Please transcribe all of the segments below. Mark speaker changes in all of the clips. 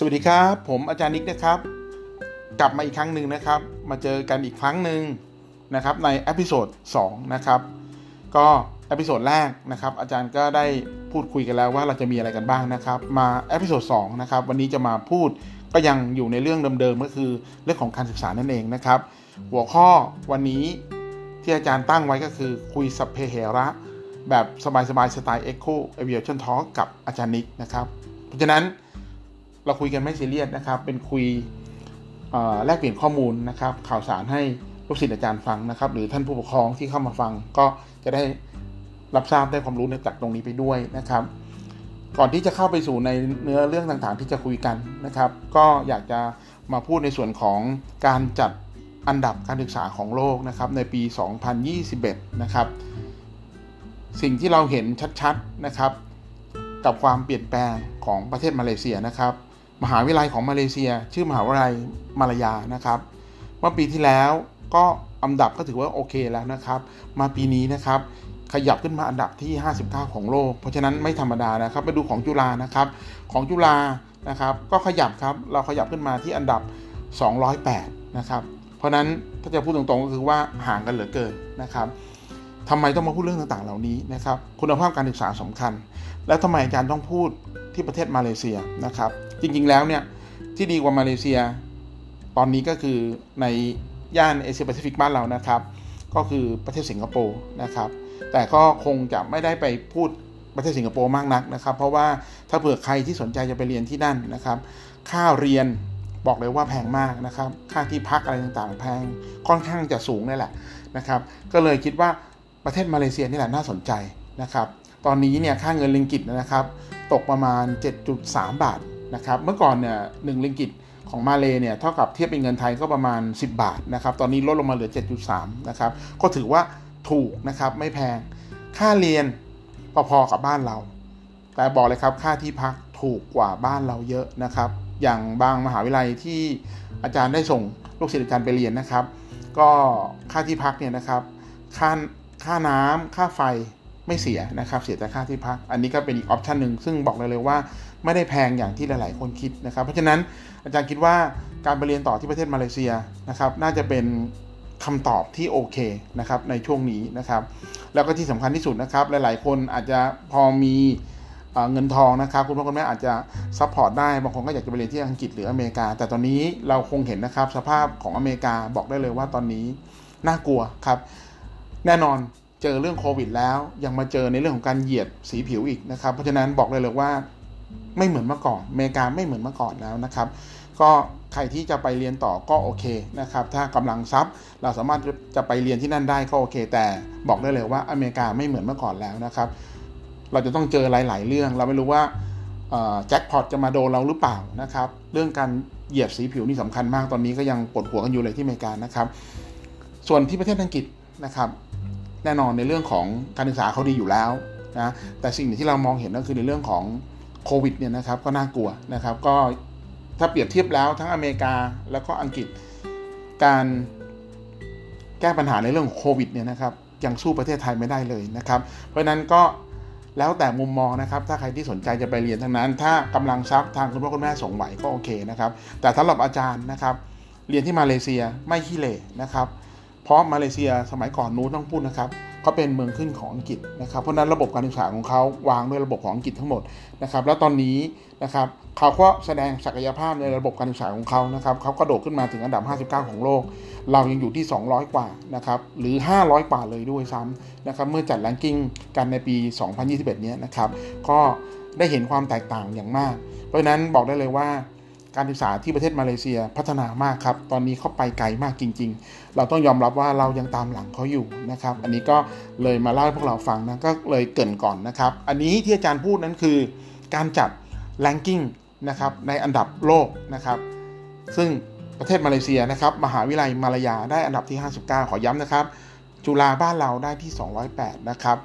Speaker 1: สวัสดีครับ ผมอาจารย์นิกนะครับ กลับมาอีกครั้งหนึ่งนะครับ มาเจอกันอีกครั้งหนึ่งนะครับใน episode 2นะครับก็ episode แรกนะครับ อาจารย์ก็ได้พูดคุยกันแล้วว่าเราจะมีอะไรกันบ้างนะครับ มา episode 2นะครับ วันนี้จะมาพูดก็ยังอยู่ในเรื่องเดิมๆก็คือเรื่องของการศึกษานั่นเองนะครับ หัวข้อวันนี้ที่อาจารย์ตั้งไว้ก็คือคุยสัพเพเหระ แบบสบายๆสไตล์ Echo Aviation Talk กับอาจารย์นิกนะครับ เพราะฉะนั้น เราคุยกันไม่ซีเรียสนะครับ เป็นคุยแลกเปลี่ยนข้อมูลนะครับ ข่าวสารให้ลูกศิษย์อาจารย์ฟังนะครับ หรือท่านผู้ปกครองที่เข้ามาฟังก็จะได้รับทราบได้ความรู้ในจากตรงนี้ไปด้วยนะครับ ก่อนที่จะเข้าไปสู่ในเนื้อเรื่องต่างๆ ที่จะคุยกันนะครับ ก็อยากจะมาพูดในส่วนของการจัดอันดับการศึกษาของโลกนะครับในปี 2021 นะครับ สิ่งที่เราเห็นชัดๆนะครับ กับความเปลี่ยนแปลงของประเทศมาเลเซียนะครับ มหาวิทยาลัยของมาเลเซีย ชื่อมหาวิทยาลัยมาลายานะครับเมื่อปีที่แล้วก็อันดับก็ถือว่าโอเคแล้วนะครับ มาปีนี้นะครับขยับขึ้นมาอันดับที่ 59 ของโลก เพราะฉะนั้นไม่ธรรมดานะครับไปดูของจุฬานะครับ ของจุฬานะครับ ก็ขยับครับ เราขยับขึ้นมาที่อันดับ 208 นะครับ เพราะนั้นถ้าจะพูดตรงๆก็คือว่าห่างกันเหลือเกินนะครับทำไมต้องมาพูดเรื่องต่างๆ เหล่านี้นะครับ คุณภาพการศึกษาสำคัญ แล้วทำไมอาจารย์ต้องพูดที่ประเทศมาเลเซียนะครับ จริงๆแล้วเนี่ยที่ดีกว่ามาเลเซีย ตอนนี้ก็คือในย่านเอเชียแปซิฟิกบ้านเรานะครับ ก็คือประเทศสิงคโปร์นะครับ แต่ก็คงจะไม่ได้ไปพูดประเทศสิงคโปร์มากนักนะครับ เพราะว่าถ้าเผื่อใครที่สนใจจะไปเรียนที่นั่นนะครับ ค่าเรียนบอกเลยว่าแพงมากนะครับ ค่าที่พักอะไรต่างๆ แพงค่อนข้างจะสูงนี่แหละนะครับ ก็เลยคิดว่าประเทศมาเลเซียนี่แหละน่าสนใจนะครับ ตอนนี้เนี่ยค่าเงินลิงกิตนะครับ ตกประมาณ 7.3 บาท นะครับเมื่อก่อนเนี่ยหนึ่งลิงกิตของมาเลเนี่ยเท่ากับเทียบเป็นเงินไทยก็ประมาณ 10 บาทนะครับตอนนี้ลดลงมาเหลือ 7.3นะครับก็ถือว่าถูกนะครับไม่แพงค่าเรียนพอๆกับบ้านเรา แต่บอกเลยครับค่าที่พักถูกกว่าบ้านเราเยอะนะครับ อย่างบางมหาวิทยาลัยที่อาจารย์ได้ส่งลูกศิษย์อาจารย์ไปเรียนนะครับ ก็ค่าที่พักเนี่ยนะครับค่าค่าน้ำค่าไฟไม่เสียนะครับ เสียแต่ค่าที่พัก อันนี้ก็เป็นอีกออปชันหนึ่งซึ่งบอกเลยเลยว่า ไม่ได้แพงอย่างที่หลาย ๆ คนคิดนะครับ เพราะฉะนั้นอาจารย์คิดว่าการไปเรียนต่อที่ประเทศมาเลเซียนะครับน่าจะเป็นคำตอบที่โอเคนะครับในช่วงนี้นะครับ แล้วก็ที่สำคัญที่สุดนะครับ หลาย ๆ คนอาจจะพอมีเงินทองนะครับ คุณพ่อคุณแม่อาจจะ support ได้บางคนก็อยากจะไปเรียนที่อังกฤษหรืออเมริกา แต่ตอนนี้เราคงเห็นนะครับ สภาพของอเมริกาบอกได้เลยว่าตอนนี้น่ากลัวครับ แน่นอนเจอเรื่องโควิดแล้วยังมาเจอในเรื่องของการเหยียดสีผิวอีกนะครับ เพราะฉะนั้นบอกเลยเลยว่า ไม่เหมือนเมื่อก่อนอเมริกาไม่เหมือนเมื่อก่อนแล้วนะครับ ก็ใครที่จะไปเรียนต่อก็โอเคนะครับ ถ้ากำลังทรัพย์เราสามารถจะไปเรียนที่นั่นได้ก็โอเค แต่บอกได้เลยว่าอเมริกาไม่เหมือนเมื่อก่อนแล้วนะครับ เราจะต้องเจอหลาย ๆ เรื่อง เราไม่รู้ว่าแจ็คพอตจะมาโดนเราหรือเปล่านะครับ เรื่องการเหยียบสีผิวนี่สำคัญมากตอนนี้ก็ยังปวดหัวกันอยู่เลยที่อเมริกานะครับ ส่วนที่ประเทศอังกฤษนะครับ แน่นอนในเรื่องของการศึกษาเขาดีอยู่แล้วนะแต่สิ่งที่เรามองเห็นก็คือในเรื่องของ โควิดเนี่ยนะครับก็น่ากลัวนะครับก็ถ้าเปรียบเทียบแล้วทั้งอเมริกาแล้วก็อังกฤษการแก้ปัญหาในเรื่องของโควิดเนี่ยนะครับยังสู้ประเทศไทยไม่ได้เลยนะครับเพราะฉะนั้นก็แล้วแต่มุมมองนะครับ ถ้าใครที่สนใจจะไปเรียนทั้งนั้น ถ้ากำลังทรัพย์ทางคุณพ่อคุณแม่ส่งไหวก็โอเคนะครับ แต่สำหรับอาจารย์นะครับ เรียนที่มาเลเซียไม่ขี้เหร่นะครับ เพราะมาเลเซียสมัยก่อนนู้นต้องพูดนะครับ เขาเป็นเมืองขึ้นของอังกฤษนะครับ เพราะนั้นระบบการศึกษาของเขาวางด้วยระบบของอังกฤษทั้งหมดนะครับ แล้วตอนนี้นะครับเขาก็แสดงศักยภาพในระบบการศึกษาของเขานะครับเขากระโดดขึ้นมาถึงอันดับ 59 ของโลก เรายังอยู่ที่ 200 กว่านะครับหรือ 500 กว่าเลยด้วยซ้ำนะครับเมื่อจัดแรงกิ้งกันในปี 2021 เนี้ยนะครับก็ได้เห็นความแตกต่างอย่างมาก เพราะนั้นบอกได้เลยว่า การศึกษาที่ประเทศมาเลเซียพัฒนามากครับ ตอนนี้เขาไปไกลมากจริง ๆ เราต้องยอมรับว่าเรายังตามหลังเขาอยู่นะครับ อันนี้ก็เลยมาเล่าให้พวกเราฟังนะก็เลยเกินก่อนนะครับ อันนี้ที่อาจารย์พูดนั้นคือการจัดแรงกิ้งนะครับในอันดับโลกนะครับ ซึ่งประเทศมาเลเซียนะครับ มหาวิทยาลัยมาลายาได้อันดับที่ 59 ขอย้ำนะครับ จุฬาบ้านเราได้ที่ 208 นะครับ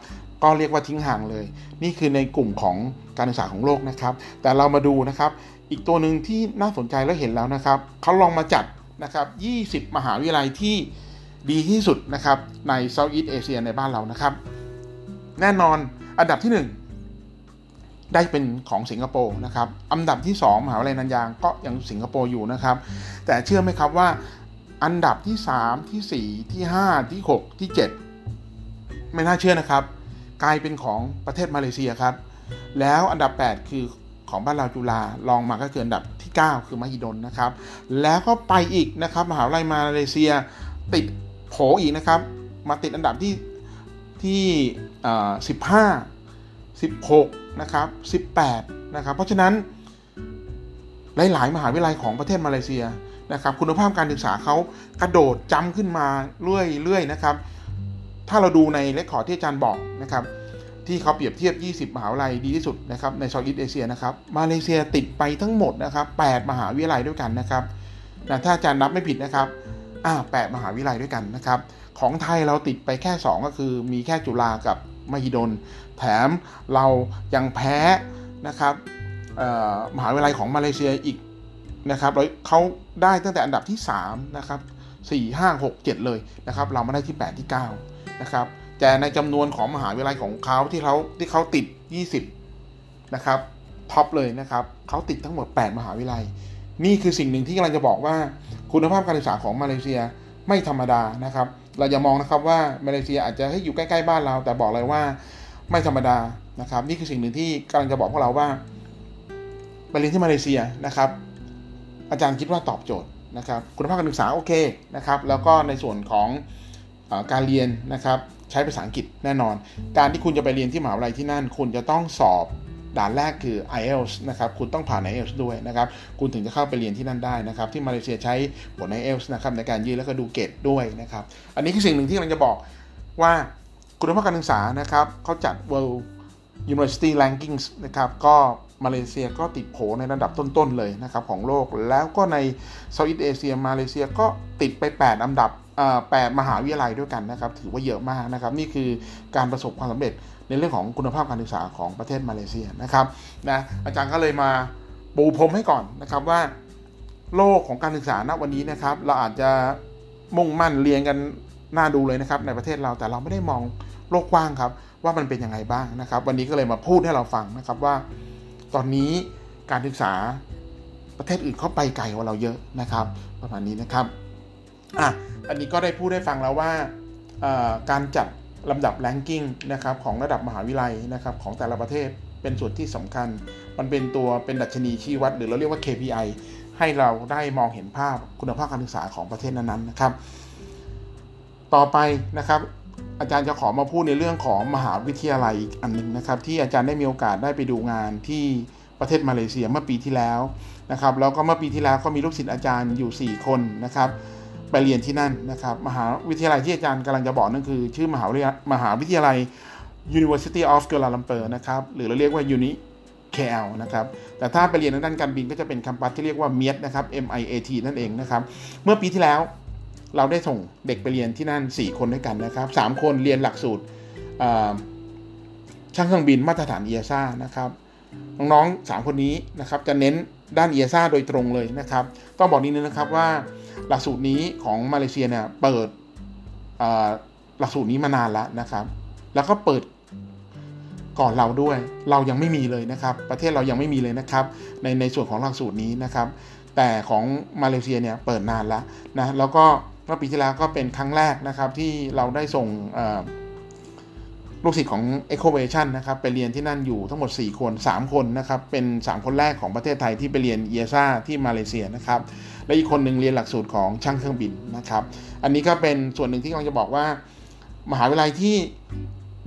Speaker 1: ก็เรียกว่าทิ้งห่างเลย นี่คือในกลุ่มของการศึกษาของโลกนะครับ แต่เรามาดูนะครับ อีกตัวหนึ่งที่น่าสนใจแล้วเห็นแล้วนะครับเขาลองมาจัดนะครับ 20 มหาวิทยาลัยที่ดีที่สุดนะครับใน Southeast Asia ในบ้านเรานะครับ แน่นอนอันดับที่ได้เป็นของสิงคโปร์นะครับ อันดับที่ 2 มหาวิทยาลัยนันยางก็ยังสิงคโปร์อยู่นะครับ แต่เชื่อไหมครับว่าอันดับที่ 3 ที่ 4 ที่ 5 ที่ 6 ที่ 7 ไม่น่าเชื่อนะครับ กลายเป็นของประเทศมาเลเซียครับ แล้วอันดับ 8 คือ ของบ้านเราจุฬาลองมาก็คืออันดับที่ 9 คือมหิดลนะครับ แล้วก็ไปอีกนะครับมหาวิทยาลัยมาเลเซียติดโผอีกนะครับ มาติดอันดับที่ที่สิบห้าสิบหกนะครับสิบแปดนะครับเพราะฉะนั้นหลาย ๆ มหาวิทยาลัยของประเทศมาเลเซียนะครับคุณภาพการศึกษาเขากระโดดจำขึ้นมาเรื่อยๆนะครับ ถ้าเราดูในเลคคอร์ดที่อาจารย์บอกนะครับ ที่เขาเปรียบเทียบ 20 มหาวิทยาลัยดีที่สุดนะครับในซาท์อีสเอเชียนะครับมาเลเซียติดไปทั้งหมดนะครับ8มหาวิทยาลัยด้วยกันนะครับนะถ้าอาจารย์นับไม่ผิดนะครับอ่า8มหาวิทยาลัยด้วยกันนะครับของไทยเราติดไปแค่ 2 ก็คือมีแค่จุฬากับมหิดล แถมเรายังแพ้นะครับมหาวิทยาลัยของมาเลเซียอีกนะครับเขาได้ตั้งแต่อันดับที่3นะครับ4 5 6 7 เลยนะครับ เรามาได้ที่ 8 ที่9นะครับ แต่ในจำนวนของมหาวิทยาลัยของเขาที่เขาที่เขาติด 20 นะครับท็อปเลยนะครับเขาติดทั้งหมด 8 มหาวิทยาลัย นี่คือสิ่งหนึ่งที่กำลังจะบอกว่าคุณภาพการศึกษาของมาเลเซียไม่ธรรมดานะครับ เราอย่ามองนะครับว่ามาเลเซียอาจจะให้อยู่ใกล้ๆบ้านเรา แต่บอกเลยว่าไม่ธรรมดานะครับ นี่คือสิ่งหนึ่งที่กำลังจะบอกพวกเราว่าไปเรียนที่มาเลเซียนะครับ อาจารย์คิดว่าตอบโจทย์นะครับ คุณภาพการศึกษาโอเคนะครับ แล้วก็ในส่วนของอการเรียนนะครับ ใช้ภาษาอังกฤษแน่นอน การที่คุณจะไปเรียนที่มหาวิทยาลัยที่นั่น คุณจะต้องสอบด่านแรกคือ IELTS นะครับ คุณต้องผ่าน IELTS ด้วยนะครับ คุณถึงจะเข้าไปเรียนที่นั่นได้นะครับ ที่มาเลเซียใช้ผล IELTS นะครับในการยื่นแล้วก็ดูเกรดด้วยนะครับ อันนี้คือสิ่งหนึ่งที่กำลังจะบอกว่าคุณภาพการศึกษานะครับเขาจัด World University Rankings นะครับ ก็มาเลเซียก็ติดโผในระดับต้น ๆ เลยนะครับของโลก แล้วก็ในเซาท์อีสเอเชียมาเลเซียก็ติดไป 8 อันดับ แปดมหาวิทยาลัยด้วยกันนะครับ ถือว่าเยอะมากนะครับ นี่คือการประสบความสำเร็จในเรื่องของคุณภาพการศึกษาของประเทศมาเลเซียนะครับนะอาจารย์ก็เลยมาปูพรมให้ก่อนนะครับว่า โลกของการศึกษาณวันนี้นะครับ เราอาจจะมุ่งมั่นเรียนกันน่าดูเลยนะครับในประเทศเราแต่เราไม่ได้มองโลกกว้างครับ ว่ามันเป็นยังไงบ้างนะครับ วันนี้ก็เลยมาพูดให้เราฟังนะครับว่า ตอนนี้การศึกษาประเทศอื่นเขาไปไกลกว่าเราเยอะนะครับ ประมาณนี้นะครับอะ อันนี้ก็ได้พูดได้ฟังแล้วว่าการจัดลำดับแรงกิ้งนะครับของระดับมหาวิทยาลัยนะครับของแต่ละประเทศเป็นส่วนที่สำคัญ มันเป็นตัวเป็นดัชนีชี้วัด หรือเราเรียกว่า KPI ให้เราได้มองเห็นภาพคุณภาพการศึกษาของประเทศนั้นๆนะครับ ต่อไปนะครับ อาจารย์จะขอมาพูดในเรื่องของมหาวิทยาลัยอีกอันหนึ่งนะครับ ที่อาจารย์ได้มีโอกาสได้ไปดูงานที่ประเทศมาเลเซียเมื่อปีที่แล้วนะครับ แล้วก็เมื่อปีที่แล้วก็มีลูกศิษย์อาจารย์อยู่ 4 คนนะครับ ไปเรียนที่นั่นนะครับ มหาวิทยาลัยที่อาจารย์กำลังจะบอกนั่นคือ ชื่อมหาวิทยามหาวิทยาลัย University of Kuala Lumpur นะครับ หรือเราเรียกว่า Uni KL นะครับ แต่ถ้าไปเรียนด้านการบินก็จะเป็นคัมปัสที่เรียกว่า MIAT นะครับ MIAT นั่นเองนะครับ เมื่อปีที่แล้วเราได้ส่งเด็กไปเรียนที่นั่น 4 คนด้วยกันนะครับ 3 คนเรียนหลักสูตรช่างเครื่องบินมาตรฐานเอียซ่านะครับ น้องๆ 3 คนนี้นะครับจะเน้น ด้านเอียซ่าโดยตรงเลยนะครับต้องบอกนิดนึงนะครับว่าหลักสูตรนี้ของมาเลเซียเนี่ยเปิดหลักสูตรนี้มานานแล้วนะครับ แล้วก็เปิดก่อนเราด้วย เรายังไม่มีเลยนะครับ ประเทศเรายังไม่มีเลยนะครับ ในในส่วนของหลักสูตรนี้นะครับ แต่ของมาเลเซียเนี่ยเปิดนานแล้วนะ แล้วก็เมื่อปีที่แล้วก็เป็นครั้งแรกนะครับที่เราได้ส่ง ลูกศิษย์ของ e c o v a t i o n นะครับไปเรียนที่นั่นอยู่ทั้งหมด 4 คน 3 คนนะครับเป็น 3 คนแรกของประเทศไทยที่ไปเรียนเอซ่าที่มาเลเซียนะครับและอีกคนหนึ่งเรียนหลักสูตรของช่างเครื่องบินนะครับอันนี้ก็เป็นส่วนหนึ่งที่กำลังจะบอกว่า มหาวิทยาลัยที่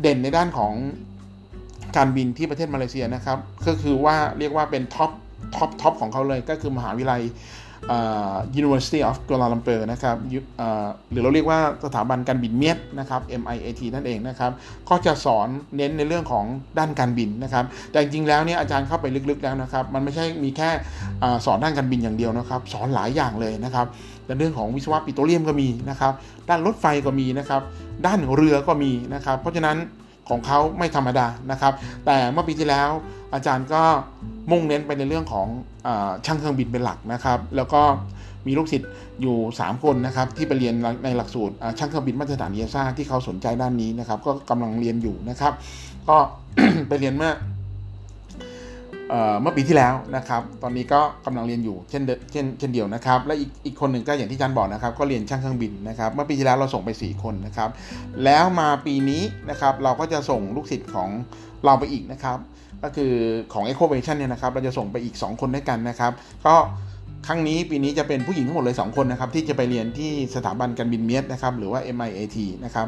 Speaker 1: เด่นในด้านของการบินที่ประเทศมาเลเซียนะครับก็คือว่าเรียกว่าเป็น top top top ของเขาเลยก็คือมหาวิทยาลัย University of Kuala Lumpur นะครับหรือเราเรียกว่าสถาบันการบิน MIAT นะครับ MIAT นั่นเองนะครับ ก็จะสอนเน้นในเรื่องของด้านการบินนะครับ แต่จริงๆแล้วเนี่ยอาจารย์เข้าไปลึกๆแล้วนะครับ มันไม่ใช่มีแค่สอนด้านการบินอย่างเดียวนะครับ สอนหลายอย่างเลยนะครับในเรื่องของวิศวะปิโตรเลียมก็มีนะครับ ด้านรถไฟก็มีนะครับ ด้านเรือก็มีนะครับ เพราะฉะนั้น ของเขาไม่ธรรมดานะครับ แต่เมื่อปีที่แล้วอาจารย์ก็มุ่งเน้นไปในเรื่องของอช่างเครื่องบินเป็นหลักนะครับ แล้วก็มีลูกศิษย์อยู่ 3 คนนะครับที่ไปเรียนในหลักสูตรช่างเครื่องบินมาตรฐานเอซ่าที่เขาสนใจด้านนี้นะครับ ก็กำลังเรียนอยู่นะครับ ก็ไปเรียนเมื่อ เมื่อปีที่แล้วนะครับ ตอนนี้ก็กำลังเรียนอยู่เช่นเช่นเช่นเดียวนะครับ และอีกอีกคนหนึ่งก็อย่างที่จันบอกนะครับ ก็เรียนช่างเครื่องบินนะครับ เมื่อปีที่แล้วเราส่งไป 4 คนนะครับ แล้วมาปีนี้นะครับเราก็จะส่งลูกศิษย์ของเราไปอีกนะครับ ก็คือของ e c o v a t i o n เนี่ยนะครับ เราจะส่งไปอีก 2 คนด้วยกันนะครับ ก็ครั้งนี้ปีนี้จะเป็นผู้หญิงทั้งหมดเลย 2 คนนะครับ ที่จะไปเรียนที่สถาบันการบินเมียดนะครับ หรือว่า MIAT นะครับ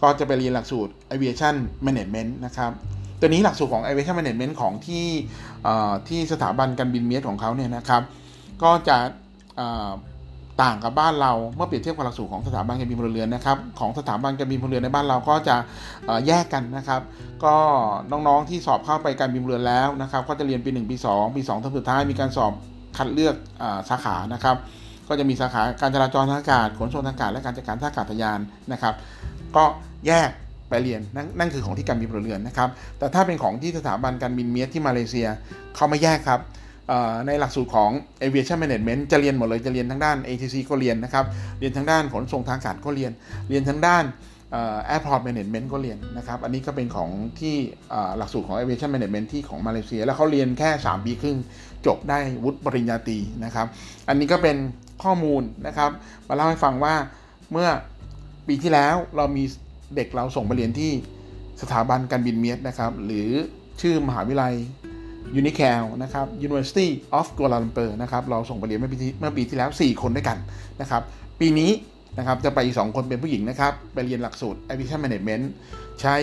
Speaker 1: ก็จะไปเรียนหลักสูตร Aviation Management นะครับ ตัวนี้หลักสูตรของ Aviation Management ของที่ที่สถาบันการบินเมียดของเขาเนี่ยนะครับ ก็จะต่างกับบ้านเราเมื่อเปรียบเทียบกับหลักสูตรของสถาบันการบินพลเรือนนะครับของสถาบันการบินพลเรือนในบ้านเราก็จะแยกกันนะครับ ก็น้องๆที่สอบเข้าไปการบินพลเรือนแล้วนะครับ ก็จะเรียนปี1ปี2ปี2ทั้งสุดท้ายมีการสอบคัดเลือกสาขานะครับ ก็จะมีสาขาการจราจรทางอากาศขนส่งทางอากาศและการจัดการท่าอากาศยานนะครับ ก็แยก ไปเรียนนนั่นคือของที่การบินพลเรือนนะครับ แต่ถ้าเป็นของที่สถาบันการบินเมียที่มาเลเซียเขาไม่แยกครับในหลักสูตรของ aviation management จะเรียนหมดเลยจะเรียนทั้งด้าน ATC ก็เรียนนะครับ เรียนทั้งด้านขนส่งทางอากาศก็เรียน เรียนทั้งด้าน airport management ก็เรียนนะครับ อันนี้ก็เป็นของที่หลักสูตรของ aviation management ที่ของมาเลเซีย แล้วเขาเรียนแค่ 3 ปีครึ่งจบได้วุฒิปริญญาตรีนะครับ อันนี้ก็เป็นข้อมูลนะครับ มาเล่าให้ฟังว่าเมื่อปีที่แล้วเรามี เด็กเราส่งไปเรียนที่สถาบันการบินเมียดนะครับ หรือชื่อมหาวิทยาลัย Unicel นะครับ University of Kuala Lumpur นะครับ เราส่งไปเรียนเมื่อปีเมื่อปีที่แล้ว 4 คนด้วยกันนะครับ ปีนี้นะครับจะไปอีก 2 คนเป็นผู้หญิงนะครับ ไปเรียนหลักสูตร Aviation Management ใช้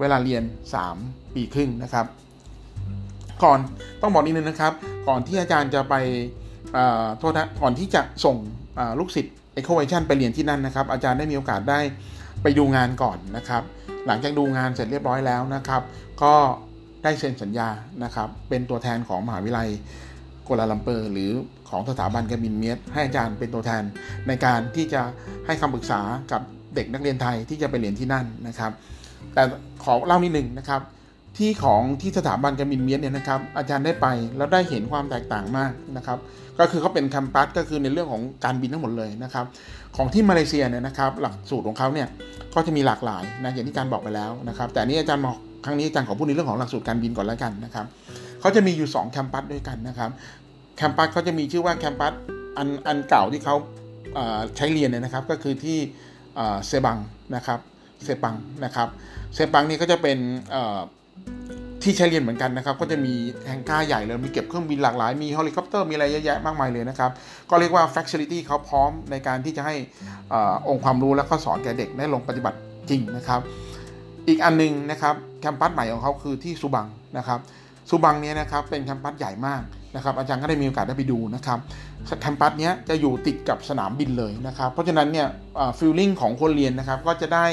Speaker 1: เวลาเรียน 3 ปีครึ่งนะครับ ก่อนต้องบอกนิดนึงนะครับ ก่อนที่อาจารย์จะไปโทษนะก่อนที่จะส่งลูกศิษย์ Equation ไปเรียนที่นั่นนะครับ อาจารย์ได้มีโอกาสได้ ไปดูงานก่อนนะครับ หลังจากดูงานเสร็จเรียบร้อยแล้วนะครับ ก็ได้เซ็นสัญญานะครับ เป็นตัวแทนของมหาวิทยาลัยกัวลาลัมเปอร์หรือของสถาบันการบิน MIAT ให้อาจารย์เป็นตัวแทนในการที่จะให้คำปรึกษากับเด็กนักเรียนไทยที่จะไปเรียนที่นั่นนะครับ แต่ขอเล่านิดหนึ่งนะครับ ที่ของที่สถาบันการบิน MIAT เนี่ยนะครับ อาจารย์ได้ไปแล้วได้เห็นความแตกต่างมากนะครับ ก็คือเขาเป็น campus ก็คือในเรื่องของการบินทั้งหมดเลยนะครับ ของที่มาเลเซียเนี่ยนะครับ หลักสูตรของเขาเนี่ยก็จะมีหลากหลายนะอย่างที่อาจารย์บอกไปแล้วนะครับ แต่นี้อาจารย์บอกครั้งนี้อาจารย์ขอพูดในเรื่องของหลักสูตรการบินก่อนแล้วกันนะครับเขาจะมีอยู่2 campus ด้วยกันนะครับ campus เขาจะมีชื่อว่า campus อันอันเก่าที่เขาใช้เรียนเนี่ยนะครับก็คือที่เซปังนะครับเซปังนะครับเซปังนี่ก็จะเป็น ที่ใช้เรียนเหมือนกันนะครับ ก็จะมี hangar ใหญ่เลย มีเก็บเครื่องบินหลากหลาย มีเฮลิคอปเตอร์ มีอะไรเยอะแยะมากมายเลยนะครับ ก็เรียกว่า facility เขาพร้อมในการที่จะให้อองค์ความรู้แล้วก็สอนแก่เด็กได้ลงปฏิบัติจริงนะครับ อีกอันนึงนะครับแคมปัสใหม่ของเขาคือที่สุบังนะครับสุบังเนี้ยนะครับเป็นแคมปัสใหญ่มากนะครับอาจารย์ก็ได้มีโอกาสได้ไปดูนะครับแคมปัสเนี้ยจะอยู่ติดกับสนามบินเลยนะครับ เพราะฉะนั้นเนี่ยฟิลลิ่งของคนเรียนนะครับก็จะได้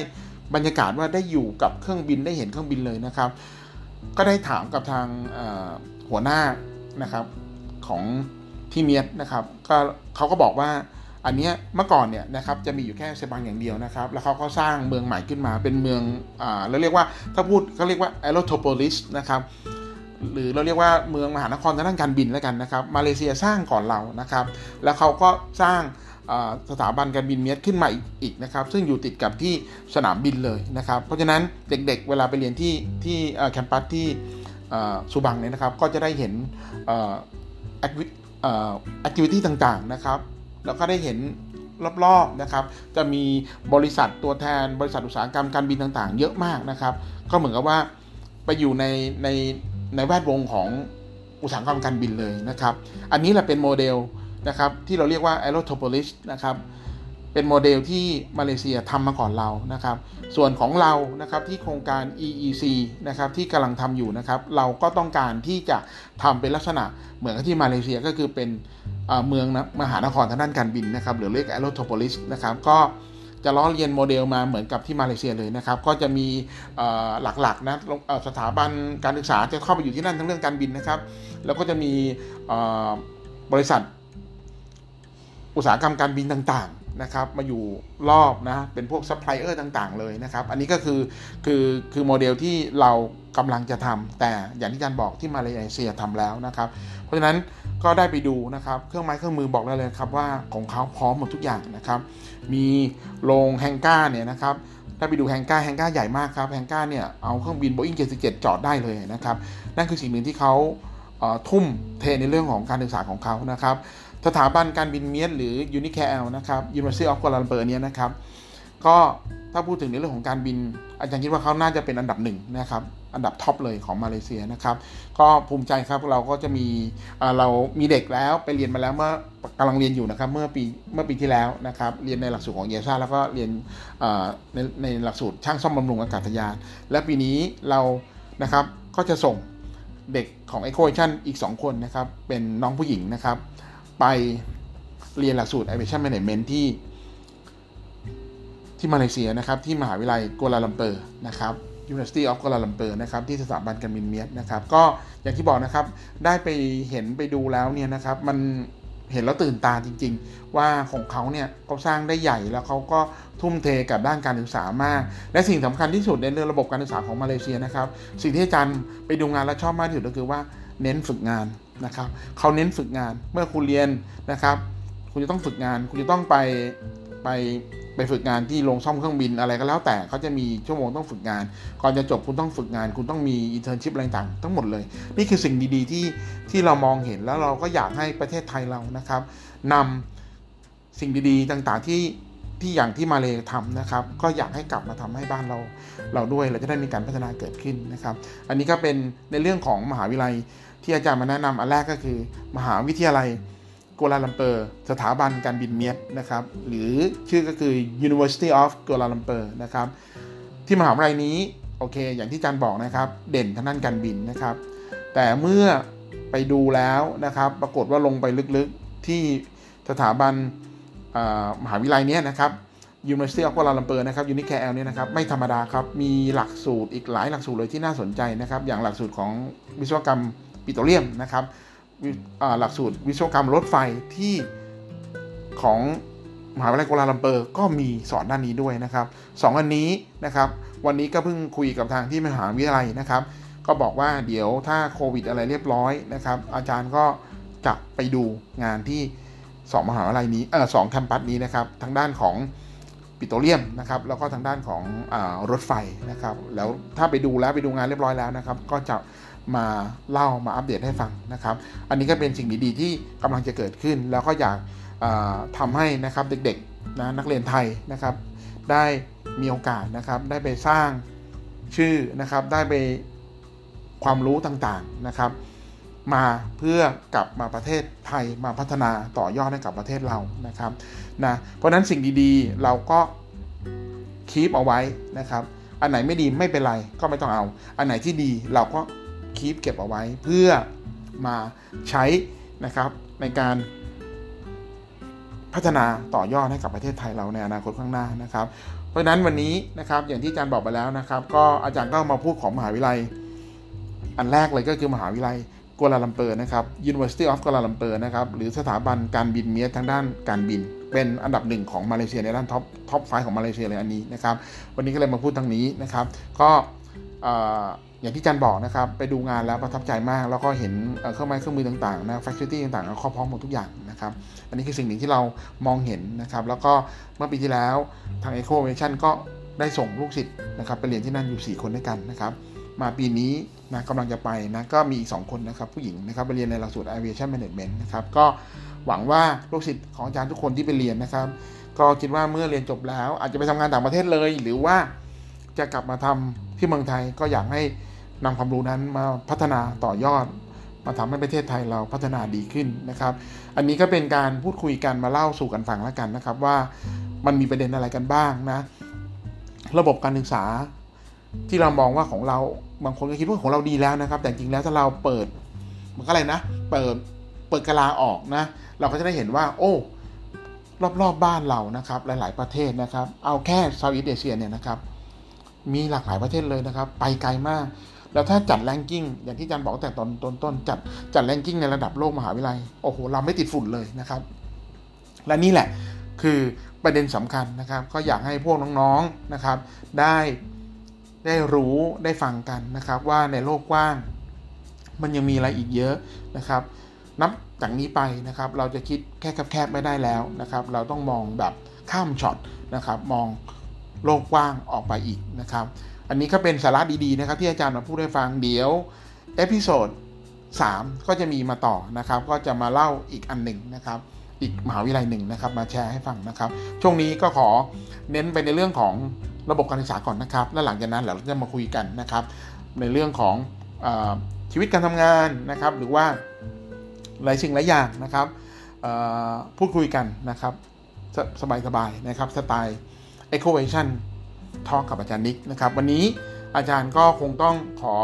Speaker 1: บรรยากาศว่าได้อยู่กับเครื่องบินได้เห็นเครื่องบินเลยนะครับ ก็ได้ถามกับทางหัวหน้านะครับของที่เมียดนะครับก็เขาก็บอกว่าอันนี้เมื่อก่อนเนี่ยนะครับจะมีอยู่แค่เซบังอย่างเดียวนะครับ แล้วเขาก็สร้างเมืองใหม่ขึ้นมาเป็นเมืองอ่าเราเรียกว่าถ้าพูดเขาเรียกว่าแอโรโทโพลิสนะครับหรือเราเรียกว่าเมืองมหานครทางด้านการบินแล้วกันนะครับ มาเลเซียสร้างก่อนเรานะครับ แล้วเขาก็สร้าง สถาบันการบินเมียขึ้นมาอีกนะครับ ซึ่งอยู่ติดกับที่สนามบินเลยนะครับ เพราะฉะนั้นเด็กๆ เวลาไปเรียนที่ที่ campus ที่สุบังเนี่ยนะครับ ก็จะได้เห็น activity ต่างๆนะครับ แล้วก็ได้เห็นรอบๆนะครับ จะมีบริษัทตัวแทนบริษัทอุตสาหกรรมการบินต่างๆ เยอะมากนะครับ ก็เหมือนกับว่าไปอยู่ในในในแวดวงของอุตสาหกรรมการบินเลยนะครับ อันนี้แหละเป็นโมเดล นะครับที่เราเรียกว่า a e r o t o p o l i s นะครับเป็นโมเดลที่มาเลเซียทำมาก่อนเรานะครับ ส่วนของเรานะครับที่โครงการ EEC นะครับที่กำลังทำอยู่นะครับ เราก็ต้องการที่จะทำเป็นลักษณะเหมือนกับที่มาเลเซียก็คือเป็นเมืองนะมหานครทางด้านการบินนะครับ หรือเรียก aerotropolis นะครับก็จะล้อเลียนโมเดลมาเหมือนกับที่มาเลเซียเลยนะครับ ก็จะมีหลักๆนะสถาบันการศึกษาจะเข้าไปอยู่ที่นั่นทั้งเรื่องการบินนะครับ แล้วก็จะมีบริษัท อุตสาหกรรมการบินต่างๆนะครับมาอยู่รอบนะเป็นพวกซัพพลายเออร์ต่างๆเลยนะครับ อันนี้ก็คือคือคือโมเดลที่เรากำลังจะทำแต่อย่างที่อาจารย์บอกที่มาเลเซียทำแล้วนะครับ เพราะฉะนั้นก็ได้ไปดูนะครับเครื่องไม้เครื่องมือบอกได้เลยครับว่าของเขาพร้อมหมดทุกอย่างนะครับ มีโรง hangar เนี่ยนะครับถ้าไปดู hangar hangar ใหญ่มากครับ hangar เนี่ยเอาเครื่องบิน Boeing 747จอดได้เลยนะครับ นั่นคือสิ่งหนึ่งที่เขาทุ่มเทในเรื่องของการศึกษาของเขานะครับ สถาบันการบินเมียนหรือ u n i c a l นะครับ University of Kuala Lumpur เนี่ยนะครับก็ถ้าพูดถึงในเรื่องของการบิน อาจารย์คิดว่าเขาน่าจะเป็นอันดับหนึ่งนะครับ อันดับท็อปเลยของมาเลเซียนะครับ ก็ภูมิใจครับเราก็จะมีเรามีเด็กแล้วไปเรียนมาแล้วเมื่อกำลังเรียนอยู่นะครับเมื่อปีเมื่อปีที่แล้วนะครับ เรียนในหลักสูตรของเยซ่าแล้วก็เรียนในในหลักสูตรช่างซ่อมบำรุงอากาศยาน และปีนี้เรานะครับก็จะส่งเด็กของ e c o a t i o n อีก 2 คนนะครับเป็นน้องผู้หญิงนะครับ ไปเรียนหลักสูตร Aviation Management ที่ ที่มาเลเซียนะครับ ที่มหาวิทยาลัยกัวลาลัมเปอร์นะครับ University of Kuala Lumpur นะครับ ที่สถาบันการบินเมียดนะครับ ก็อย่างที่บอกนะครับ ได้ไปเห็นไปดูแล้วเนี่ยนะครับ มันเห็นแล้วตื่นตาจริง ๆ ว่าของเขาเนี่ยเขาสร้างได้ใหญ่แล้วเขาก็ทุ่มเทกับด้านการศึกษามาก และสิ่งสำคัญที่สุดในเรื่องระบบการศึกษาของมาเลเซียนะครับ สิ่งที่อาจารย์ไปดูงานแล้วชอบมากที่สุดก็คือว่าเน้นฝึกงาน นะครับเขาเน้นฝึกงานเมื่อคุณเรียนนะครับ คุณจะต้องฝึกงาน คุณจะต้องไปไปไปฝึกงานที่โรงซ่อมเครื่องบินอะไรก็แล้วแต่เขาจะมีชั่วโมงต้องฝึกงาน ก่อนจะจบคุณต้องฝึกงาน คุณต้องมี internship อะไรต่างทั้งหมดเลย นี่คือสิ่งดีๆที่ที่เรามองเห็นแล้วเราก็อยากให้ประเทศไทยเรานะครับนำสิ่งดีๆต่างๆที่ที่อย่างที่มาเลยทำนะครับ ก็อยากให้กลับมาทำให้บ้านเราเราด้วยเราจะได้มีการพัฒนาเกิดขึ้นนะครับ อันนี้ก็เป็นในเรื่องของมหาวิทยาลัย ที่อาจารย์มาแนะนำอันแรกก็คือ มหาวิทยาลัยกัวลาลัมเปอร์ สถาบันการบินเมียดนะครับ หรือชื่อก็คือ University of Kuala Lumpur นะครับ ที่มหาวิทยาลัยนี้โอเค อย่างที่อาจันบอกนะครับ เด่นทางด้านการบินนะครับ แต่เมื่อไปดูแล้วนะครับ ปรากฏว่าลงไปลึกๆที่สถาบันมหาวิทยาลัยนี้นะครับ University of Kuala Lumpur นะครับ u n i c a l เนี่ยนะครับ ไม่ธรรมดาครับ มีหลักสูตรอีกหลายหลักสูตรเลยที่น่าสนใจนะครับ อย่างหลักสูตรของวิศวกรรม ปิโตรเลียมนะครับหลักสูตรวิศวกรรมรถไฟที่ของมหาวิทยาลัยกัวลาลัมเปอร์ก็มีสอนด้านนี้ด้วยนะครับสองอันนี้นะครับ วันนี้ก็เพิ่งคุยกับทางที่มหาวิทยาลัยนะครับ ก็บอกว่าเดี๋ยวถ้าโควิดอะไรเรียบร้อยนะครับ อาจารย์ก็จะไปดูงานที่สองมหาวิทยาลัยนี้เออสองแคมปัสนี้นะครับทางด้านของปิโตรเลียมนะครับแล้วก็ทางด้านของอรถไฟนะครับ แล้วถ้าไปดูแล้วไปดูงานเรียบร้อยแล้วนะครับ ก็จะ มาเล่ามาอัปเดตให้ฟังนะครับ อันนี้ก็เป็นสิ่งดีๆที่กำลังจะเกิดขึ้น แล้วก็อยากทำให้นะครับเด็กๆนะนักเรียนไทยนะครับ ได้มีโอกาสนะครับได้ไปสร้างชื่อนะครับได้ไปความรู้ต่างๆนะครับ มาเพื่อกลับมาประเทศไทยมาพัฒนาต่อยอดให้กับประเทศเรานะครับนะเพราะนั้นสิ่งดีๆเราก็คีปเอาไว้นะครับ อันไหนไม่ดีไม่เป็นไรก็ไม่ต้องเอา อันไหนที่ดีเราก็ คีปเก็บเอาไว้เพื่อมาใช้นะครับในการพัฒนาต่อยอดให้กับประเทศไทยเราในอนาคตข้างหน้านะครับ เพราะฉะนั้นวันนี้นะครับอย่างที่อาจารย์บอกไปแล้วนะครับ ก็อาจารย์ก็มาพูดของมหาวิทยาลัย อันแรกเลยก็คือมหาวิทยาลัยกัวลาลัมเปอร์นะครับ University of Kuala Lumpur นะครับหรือสถาบันการบิน MIAT ทางด้านการบิน เป็นอันดับหนึ่งของมาเลเซียในด้าน top top five ของมาเลเซียเลยอันนี้นะครับ วันนี้ก็เลยมาพูดทางนี้นะครับ ก็ อย่างที่จันบอกนะครับ ไปดูงานแล้วประทับใจมาก แล้วก็เห็นเครื่องไม้เครื่องมือต่างๆนะฟัคซิตี้ต่างๆครอบพร้อมหมดทุกอย่างนะครับ อันนี้คือสิ่งหนึ่งที่เรามองเห็นนะครับ แล้วก็เมื่อปีที่แล้วทาง Eco v a t i o n ก็ได้ส่งลูกศิษย์นะครับไปเรียนที่นั่นอยู่ 4 คนด้วยกันนะครับ มาปีนี้นะกำลังจะไปนะก็มีอีก 2 คนนะครับ ผู้หญิงนะครับไปเรียนในหลักสูตร Aviation Management นะครับก็หวังว่าลูกศิษย์ของอาจารย์ทุกคนที่ไปเรียนนะครับ ก็คิดว่าเมื่อเรียนจบแล้ว อาจจะไปทำงานต่างประเทศเลย หรือว่าจะกลับมาทำที่เมืองไทยก็อยากให้ นำความรู้นั้นมาพัฒนาต่อยอด มาทำให้ประเทศไทยเราพัฒนาดีขึ้นนะครับ อันนี้ก็เป็นการพูดคุยกันมาเล่าสู่กันฟังแล้วกันนะครับ ว่ามันมีประเด็นอะไรกันบ้างนะ ระบบการศึกษาที่เรามองว่าของเราบางคนก็คิดว่าของเราดีแล้วนะครับ แต่จริงแล้วถ้าเราเปิดมันก็อะไรนะ เปิดเปิดกะลาออกนะ เราก็จะได้เห็นว่า โอ้รอบๆบบ้านเรานะครับ หลาย ๆประเทศนะครับ เอาแค่เซาท์อีสเอเชียเนี่ยนะครับ มีหลากหลายประเทศเลยนะครับ ไปไกลมาก แล้วถ้าจัดแรงกิ้งอย่างที่อาจารย์บอกแต่ตอนต้นตนจัดจัดแรงกิ้งในระดับโลกมหาวิทยาลัยโอ้โหเราไม่ติดฝุ่นเลยนะครับ และนี่แหละคือประเด็นสำคัญนะครับ ก็อยากให้พวกน้องๆนะครับ ได้ได้รู้ได้ฟังกันนะครับ ว่าในโลกกว้าง มันยังมีอะไรอีกเยอะนะครับนับจากนี้ไปนะครับ เราจะคิดแค่แคบๆไม่ได้แล้วนะครับ เราต้องมองแบบข้ามช็อตนะครับ มองโลกกว้างออกไปอีกนะครับ อันนี้ก็เป็นสาระดีๆนะครับที่อาจารย์มาพูดให้ฟังเดี๋ยว episode 3ก็จะมีมาต่อนะครับ ก็จะมาเล่าอีกอันหนึ่งนะครับ อีกมหาวิทยาลัยหนึ่งนะครับ มาแชร์ให้ฟังนะครับ ช่วงนี้ก็ขอเน้นไปในเรื่องของระบบการศึกษาก่อนนะครับ และหลังจากนั้นเราจะมาคุยกันนะครับ ในเรื่องของอชีวิตการทำงานนะครับ หรือว่าหลายสิ่งหลายอย่างนะครับพูดคุยกันนะครับสบายๆนะครับสไตล์ Equation ทองกับอาจารย์นิกนะครับ วันนี้อาจารย์ก็คงต้องขอ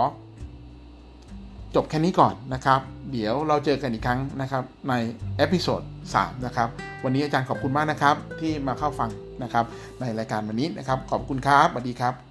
Speaker 1: จบแค่นี้ก่อนนะครับ เดี๋ยวเราเจอกันอีกครั้งนะครับ ใน episode 3นะครับ วันนี้อาจารย์ขอบคุณมากนะครับ ที่มาเข้าฟังนะครับ ในรายการวันนี้นะครับ ขอบคุณครับสวัสดีครับ